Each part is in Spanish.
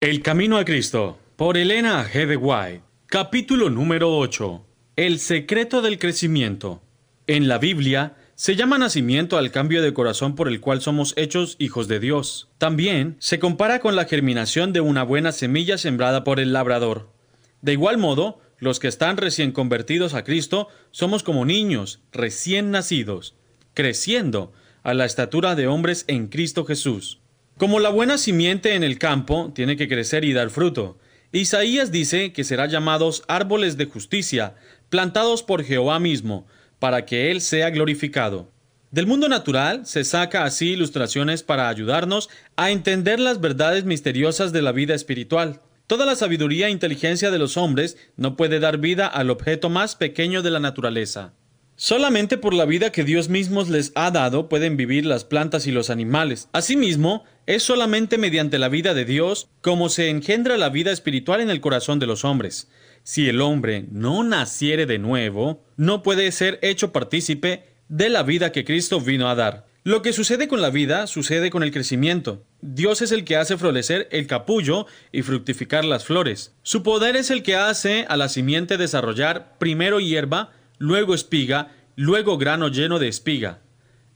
El Camino a Cristo, por Elena G. de White. Capítulo número 8. El secreto del crecimiento. En la Biblia se llama nacimiento al cambio de corazón por el cual somos hechos hijos de Dios. También se compara con la germinación de una buena semilla sembrada por el labrador. De igual modo, los que están recién convertidos a Cristo somos como niños recién nacidos, creciendo a la estatura de hombres en Cristo Jesús. Como la buena simiente en el campo tiene que crecer y dar fruto, Isaías dice que serán llamados árboles de justicia, plantados por Jehová mismo, para que Él sea glorificado. Del mundo natural se saca así ilustraciones para ayudarnos a entender las verdades misteriosas de la vida espiritual. Toda la sabiduría e inteligencia de los hombres no puede dar vida al objeto más pequeño de la naturaleza. Solamente por la vida que Dios mismo les ha dado pueden vivir las plantas y los animales. Asimismo, es solamente mediante la vida de Dios como se engendra la vida espiritual en el corazón de los hombres. Si el hombre no naciere de nuevo, no puede ser hecho partícipe de la vida que Cristo vino a dar. Lo que sucede con la vida sucede con el crecimiento. Dios es el que hace florecer el capullo y fructificar las flores. Su poder es el que hace a la simiente desarrollar primero hierba, luego espiga, luego grano lleno de espiga.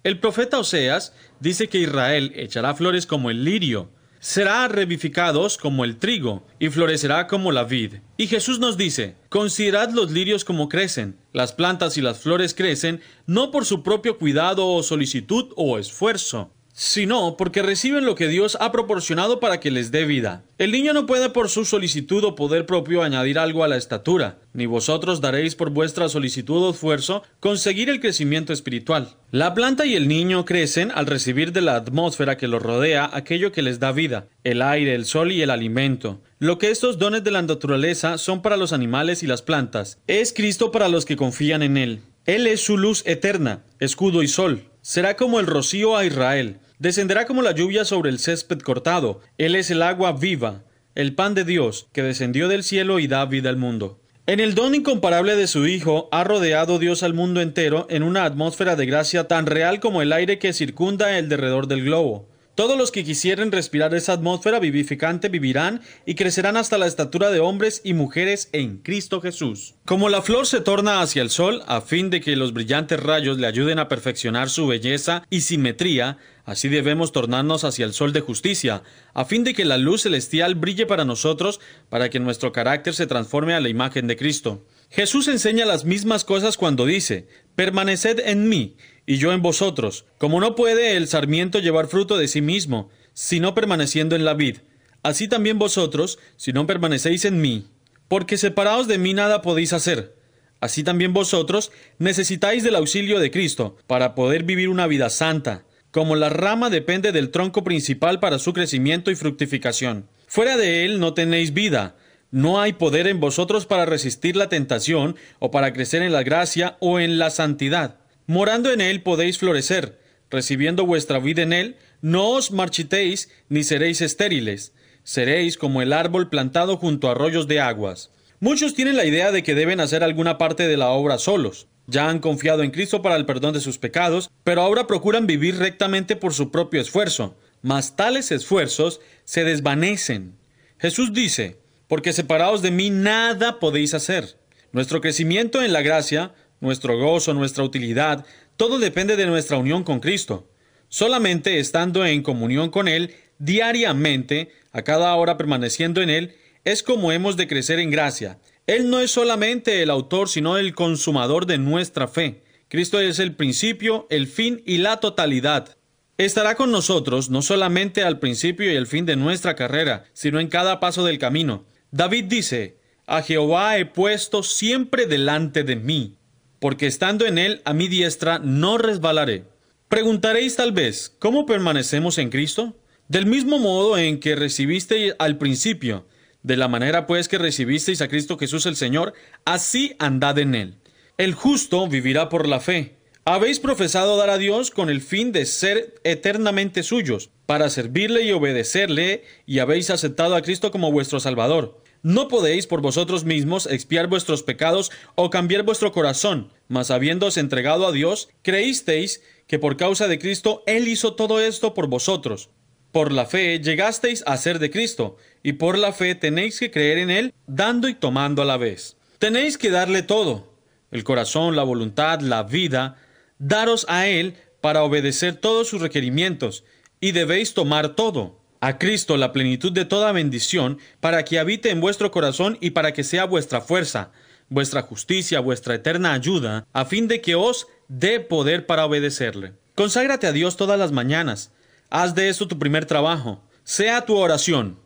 El profeta Oseas dice que Israel echará flores como el lirio, será revificados como el trigo, y florecerá como la vid. Y Jesús nos dice, considerad los lirios como crecen, las plantas y las flores crecen, no por su propio cuidado o solicitud o esfuerzo, sino porque reciben lo que Dios ha proporcionado para que les dé vida. El niño no puede por su solicitud o poder propio añadir algo a la estatura, ni vosotros daréis por vuestra solicitud o esfuerzo conseguir el crecimiento espiritual. La planta y el niño crecen al recibir de la atmósfera que los rodea aquello que les da vida, el aire, el sol y el alimento. Lo que estos dones de la naturaleza son para los animales y las plantas, es Cristo para los que confían en Él. Él es su luz eterna, escudo y sol. Será como el rocío a Israel Descenderá como la lluvia sobre el césped cortado. Él es el agua viva, el pan de Dios, que descendió del cielo y da vida al mundo. En el don incomparable de su Hijo ha rodeado Dios al mundo entero en una atmósfera de gracia tan real como el aire que circunda el derredor del globo. Todos los que quisieren respirar esa atmósfera vivificante vivirán y crecerán hasta la estatura de hombres y mujeres en Cristo Jesús. Como la flor se torna hacia el sol a fin de que los brillantes rayos le ayuden a perfeccionar su belleza y simetría, así debemos tornarnos hacia el sol de justicia, a fin de que la luz celestial brille para nosotros, para que nuestro carácter se transforme a la imagen de Cristo. Jesús enseña las mismas cosas cuando dice, permaneced en mí y yo en vosotros, como no puede el sarmiento llevar fruto de sí mismo, sino permaneciendo en la vid, así también vosotros, si no permanecéis en mí, porque separados de mí nada podéis hacer. Así también vosotros necesitáis del auxilio de Cristo para poder vivir una vida santa, como la rama depende del tronco principal para su crecimiento y fructificación. Fuera de él no tenéis vida, no hay poder en vosotros para resistir la tentación o para crecer en la gracia o en la santidad. Morando en él podéis florecer, recibiendo vuestra vida en él, no os marchitéis ni seréis estériles, seréis como el árbol plantado junto a arroyos de aguas. Muchos tienen la idea de que deben hacer alguna parte de la obra solos. Ya han confiado en Cristo para el perdón de sus pecados, pero ahora procuran vivir rectamente por su propio esfuerzo. Mas tales esfuerzos se desvanecen. Jesús dice, porque separados de mí nada podéis hacer. Nuestro crecimiento en la gracia, nuestro gozo, nuestra utilidad, todo depende de nuestra unión con Cristo. Solamente estando en comunión con Él diariamente, a cada hora permaneciendo en Él, es como hemos de crecer en gracia. Él no es solamente el autor, sino el consumador de nuestra fe. Cristo es el principio, el fin y la totalidad. Estará con nosotros no solamente al principio y el fin de nuestra carrera, sino en cada paso del camino. David dice, A Jehová he puesto siempre delante de mí, porque estando en él a mi diestra no resbalaré. Preguntaréis tal vez, ¿cómo permanecemos en Cristo? Del mismo modo en que recibisteis al principio, de la manera pues que recibisteis a Cristo Jesús el Señor, así andad en él. El justo vivirá por la fe. Habéis profesado dar a Dios con el fin de ser eternamente suyos, para servirle y obedecerle, y habéis aceptado a Cristo como vuestro Salvador. No podéis por vosotros mismos expiar vuestros pecados o cambiar vuestro corazón, mas habiéndoos entregado a Dios, creísteis que por causa de Cristo Él hizo todo esto por vosotros. Por la fe llegasteis a ser de Cristo, y por la fe tenéis que creer en Él, dando y tomando a la vez. Tenéis que darle todo, el corazón, la voluntad, la vida, daros a Él para obedecer todos sus requerimientos, y debéis tomar todo. A Cristo la plenitud de toda bendición, para que habite en vuestro corazón y para que sea vuestra fuerza, vuestra justicia, vuestra eterna ayuda, a fin de que os dé poder para obedecerle. Conságrate a Dios todas las mañanas, Haz de esto tu primer trabajo. Sea tu oración.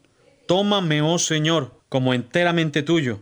Tómame, oh Señor, como enteramente tuyo.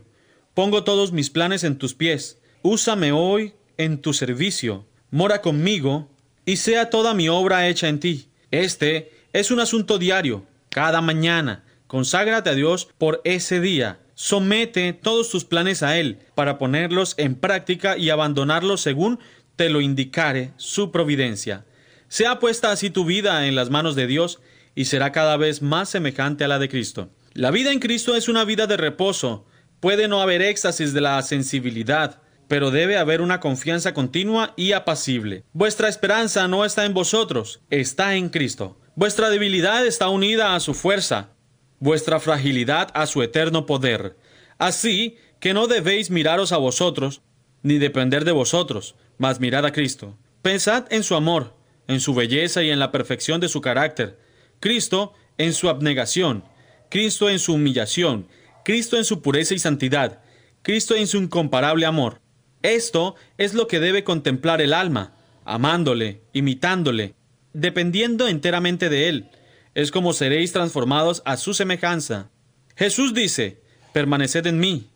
Pongo todos mis planes en tus pies. Úsame hoy en tu servicio. Mora conmigo y sea toda mi obra hecha en ti. Este es un asunto diario, cada mañana. Conságrate a Dios por ese día. Somete todos tus planes a Él para ponerlos en práctica y abandonarlos según te lo indicare su providencia. Sea puesta así tu vida en las manos de Dios y será cada vez más semejante a la de Cristo. La vida en Cristo es una vida de reposo. Puede no haber éxtasis de la sensibilidad, pero debe haber una confianza continua y apacible. Vuestra esperanza no está en vosotros, está en Cristo. Vuestra debilidad está unida a su fuerza, vuestra fragilidad a su eterno poder. Así que no debéis miraros a vosotros, ni depender de vosotros, mas mirad a Cristo. Pensad en su amor, en su belleza y en la perfección de su carácter, Cristo en su abnegación, Cristo en su humillación, Cristo en su pureza y santidad, Cristo en su incomparable amor. Esto es lo que debe contemplar el alma, amándole, imitándole, dependiendo enteramente de él. Es como seréis transformados a su semejanza. Jesús dice, permaneced en mí.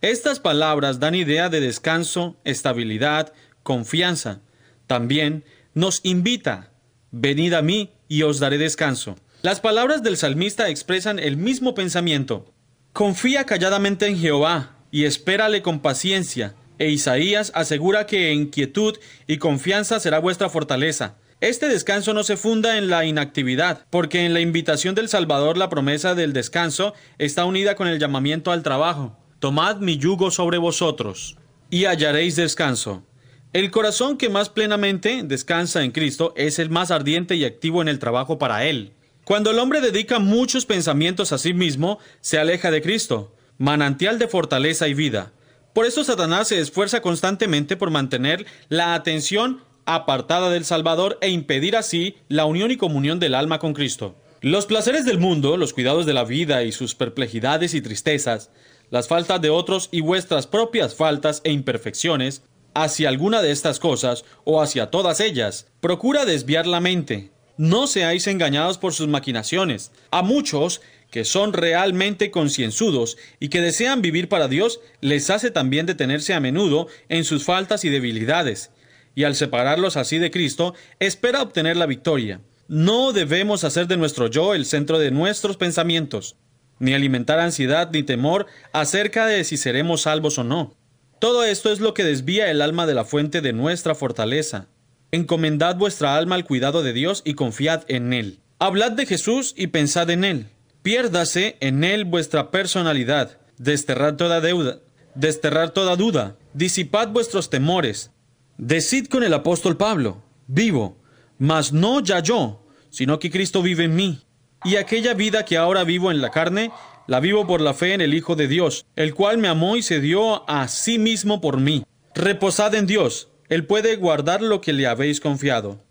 Estas palabras dan idea de descanso, estabilidad, confianza. También nos invita, venid a mí y os daré descanso. Las palabras del salmista expresan el mismo pensamiento. Confía calladamente en Jehová y espérale con paciencia. E Isaías asegura que en quietud y confianza será vuestra fortaleza. Este descanso no se funda en la inactividad, porque en la invitación del Salvador la promesa del descanso está unida con el llamamiento al trabajo. Tomad mi yugo sobre vosotros, y hallaréis descanso. El corazón que más plenamente descansa en Cristo es el más ardiente y activo en el trabajo para Él. Cuando el hombre dedica muchos pensamientos a sí mismo, se aleja de Cristo, manantial de fortaleza y vida. Por eso Satanás se esfuerza constantemente por mantener la atención apartada del Salvador e impedir así la unión y comunión del alma con Cristo. Los placeres del mundo, los cuidados de la vida y sus perplejidades y tristezas, las faltas de otros y vuestras propias faltas e imperfecciones, hacia alguna de estas cosas o hacia todas ellas. Procura desviar la mente. No seáis engañados por sus maquinaciones. A muchos que son realmente concienzudos y que desean vivir para Dios, les hace también detenerse a menudo en sus faltas y debilidades. Y al separarlos así de Cristo, espera obtener la victoria. No debemos hacer de nuestro yo el centro de nuestros pensamientos, ni alimentar ansiedad ni temor acerca de si seremos salvos o no. Todo esto es lo que desvía el alma de la fuente de nuestra fortaleza. Encomendad vuestra alma al cuidado de Dios y confiad en Él. Hablad de Jesús y pensad en Él. Piérdase en Él vuestra personalidad. Desterrad toda deuda, desterrar toda duda. Disipad vuestros temores. Decid con el apóstol Pablo, vivo, mas no ya yo, sino que Cristo vive en mí. Y aquella vida que ahora vivo en la carne, la vivo por la fe en el Hijo de Dios, el cual me amó y se dio a sí mismo por mí. Reposad en Dios, Él puede guardar lo que le habéis confiado.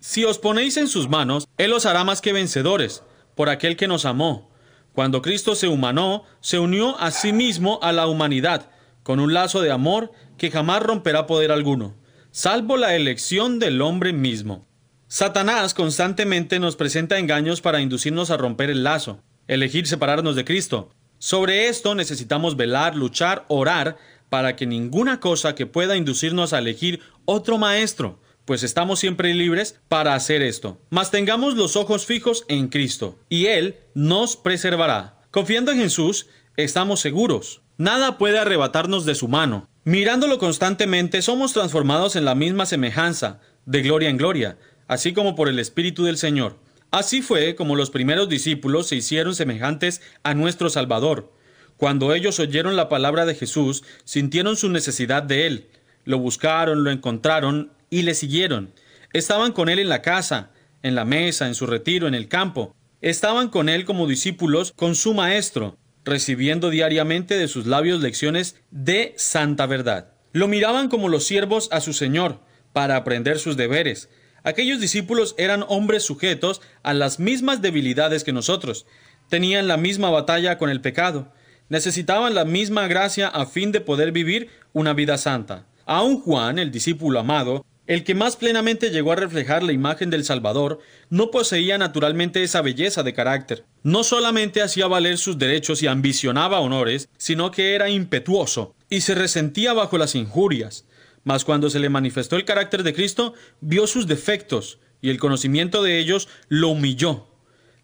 Si os ponéis en sus manos, Él os hará más que vencedores, por aquel que nos amó. Cuando Cristo se humanó, se unió a sí mismo a la humanidad, con un lazo de amor que jamás romperá poder alguno, salvo la elección del hombre mismo. Satanás constantemente nos presenta engaños para inducirnos a romper el lazo elegir separarnos de Cristo. Sobre esto necesitamos velar, luchar, orar, para que ninguna cosa que pueda inducirnos a elegir otro maestro, pues estamos siempre libres para hacer esto. Mas tengamos los ojos fijos en Cristo, y Él nos preservará. Confiando en Jesús, estamos seguros. Nada puede arrebatarnos de su mano. Mirándolo constantemente, somos transformados en la misma semejanza, de gloria en gloria, así como por el Espíritu del Señor. Así fue como los primeros discípulos se hicieron semejantes a nuestro Salvador. Cuando ellos oyeron la palabra de Jesús, sintieron su necesidad de Él. Lo buscaron, lo encontraron y le siguieron. Estaban con Él en la casa, en la mesa, en su retiro, en el campo. estaban con él como discípulos con su maestro, recibiendo diariamente de sus labios lecciones de santa verdad. Lo miraban como los siervos a su Señor, para aprender sus deberes. Aquellos discípulos eran hombres sujetos a las mismas debilidades que nosotros, tenían la misma batalla con el pecado, necesitaban la misma gracia a fin de poder vivir una vida santa. Aun Juan, el discípulo amado, el que más plenamente llegó a reflejar la imagen del Salvador, no poseía naturalmente esa belleza de carácter. No solamente hacía valer sus derechos y ambicionaba honores, sino que era impetuoso y se resentía bajo las injurias. Mas cuando se le manifestó el carácter de Cristo, vio sus defectos, y el conocimiento de ellos lo humilló.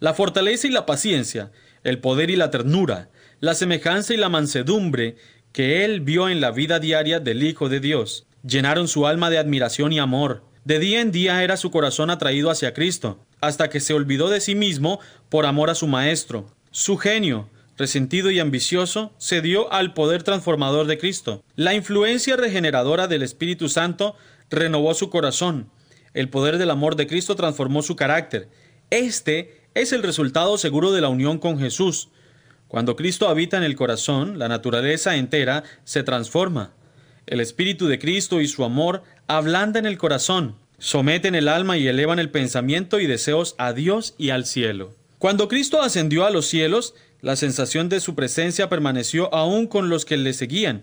La fortaleza y la paciencia, el poder y la ternura, la semejanza y la mansedumbre que él vio en la vida diaria del Hijo de Dios, llenaron su alma de admiración y amor. De día en día era su corazón atraído hacia Cristo, hasta que se olvidó de sí mismo por amor a su Maestro. Su genio, resentido y ambicioso, se dio al poder transformador de Cristo. La influencia regeneradora del Espíritu Santo renovó su corazón. El poder del amor de Cristo transformó su carácter. Este es el resultado seguro de la unión con Jesús. Cuando Cristo habita en el corazón, la naturaleza entera se transforma. El Espíritu de Cristo y su amor ablandan el corazón, someten el alma y elevan el pensamiento y deseos a Dios y al cielo. Cuando Cristo ascendió a los cielos, la sensación de su presencia permaneció aún con los que le seguían.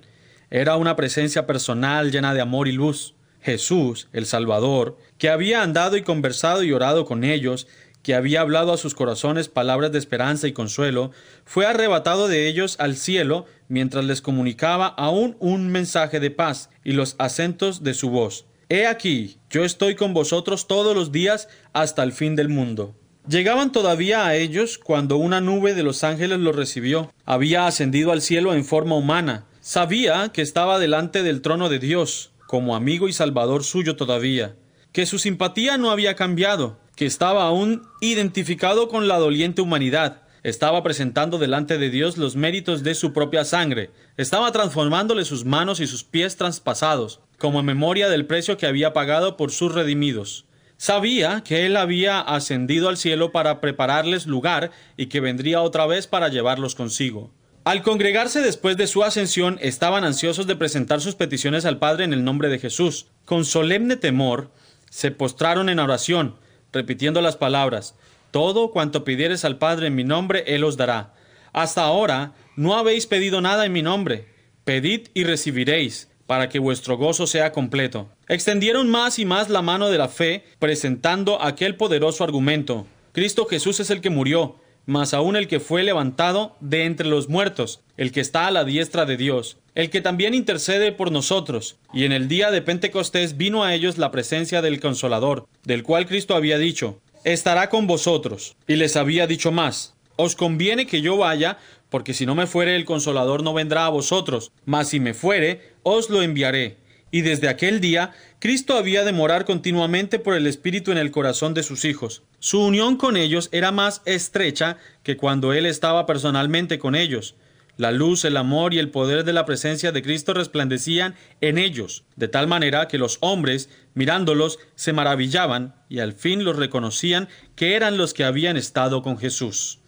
Era una presencia personal llena de amor y luz. Jesús, el Salvador, que había andado y conversado y orado con ellos, que había hablado a sus corazones palabras de esperanza y consuelo, fue arrebatado de ellos al cielo mientras les comunicaba aún un mensaje de paz y los acentos de su voz. He aquí, yo estoy con vosotros todos los días hasta el fin del mundo. Llegaban todavía a ellos cuando una nube de los ángeles los recibió. Había ascendido al cielo en forma humana. Sabía que estaba delante del trono de Dios, como amigo y salvador suyo todavía, que su simpatía no había cambiado, que estaba aún identificado con la doliente humanidad, estaba presentando delante de Dios los méritos de su propia sangre, estaba transformándole sus manos y sus pies traspasados, como memoria del precio que había pagado por sus redimidos. Sabía que él había ascendido al cielo para prepararles lugar y que vendría otra vez para llevarlos consigo. Al congregarse después de su ascensión, estaban ansiosos de presentar sus peticiones al Padre en el nombre de Jesús. Con solemne temor, se postraron en oración, repitiendo las palabras, Todo cuanto pidieres al Padre en mi nombre, Él os dará. Hasta ahora no habéis pedido nada en mi nombre. Pedid y recibiréis, para que vuestro gozo sea completo. Extendieron más y más la mano de la fe, presentando aquel poderoso argumento. Cristo Jesús es el que murió, mas aún el que fue levantado de entre los muertos, el que está a la diestra de Dios, el que también intercede por nosotros. Y en el día de Pentecostés vino a ellos la presencia del Consolador, del cual Cristo había dicho, estará con vosotros. Y les había dicho más, os conviene que yo vaya, porque si no me fuere el Consolador no vendrá a vosotros, mas si me fuere, os lo enviaré. Y desde aquel día, Cristo había de morar continuamente por el Espíritu en el corazón de sus hijos. Su unión con ellos era más estrecha que cuando Él estaba personalmente con ellos. La luz, el amor y el poder de la presencia de Cristo resplandecían en ellos, de tal manera que los hombres, mirándolos, se maravillaban y al fin los reconocían que eran los que habían estado con Jesús.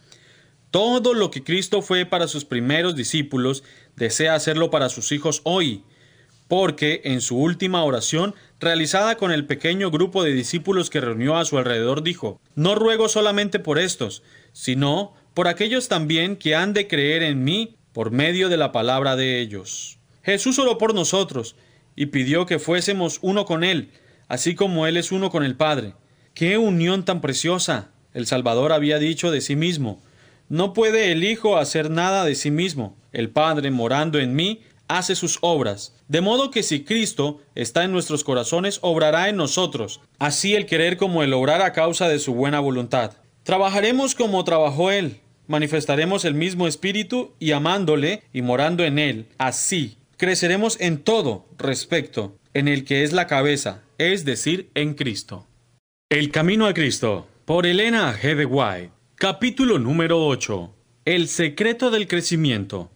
Todo lo que Cristo fue para sus primeros discípulos, desea hacerlo para sus hijos hoy, porque en su última oración, realizada con el pequeño grupo de discípulos que reunió a su alrededor, dijo, No ruego solamente por estos, sino por aquellos también que han de creer en mí por medio de la palabra de ellos. Jesús oró por nosotros y pidió que fuésemos uno con Él, así como Él es uno con el Padre. ¡Qué unión tan preciosa! El Salvador había dicho de sí mismo, No puede el Hijo hacer nada de sí mismo. El Padre, morando en mí, hace sus obras. De modo que si Cristo está en nuestros corazones, obrará en nosotros, así el querer como el obrar a causa de su buena voluntad. Trabajaremos como trabajó Él, manifestaremos el mismo espíritu y amándole y morando en Él, así creceremos en todo respecto en el que es la cabeza, es decir, en Cristo. El Camino a Cristo, por Elena G. White, capítulo número 8. El secreto del crecimiento.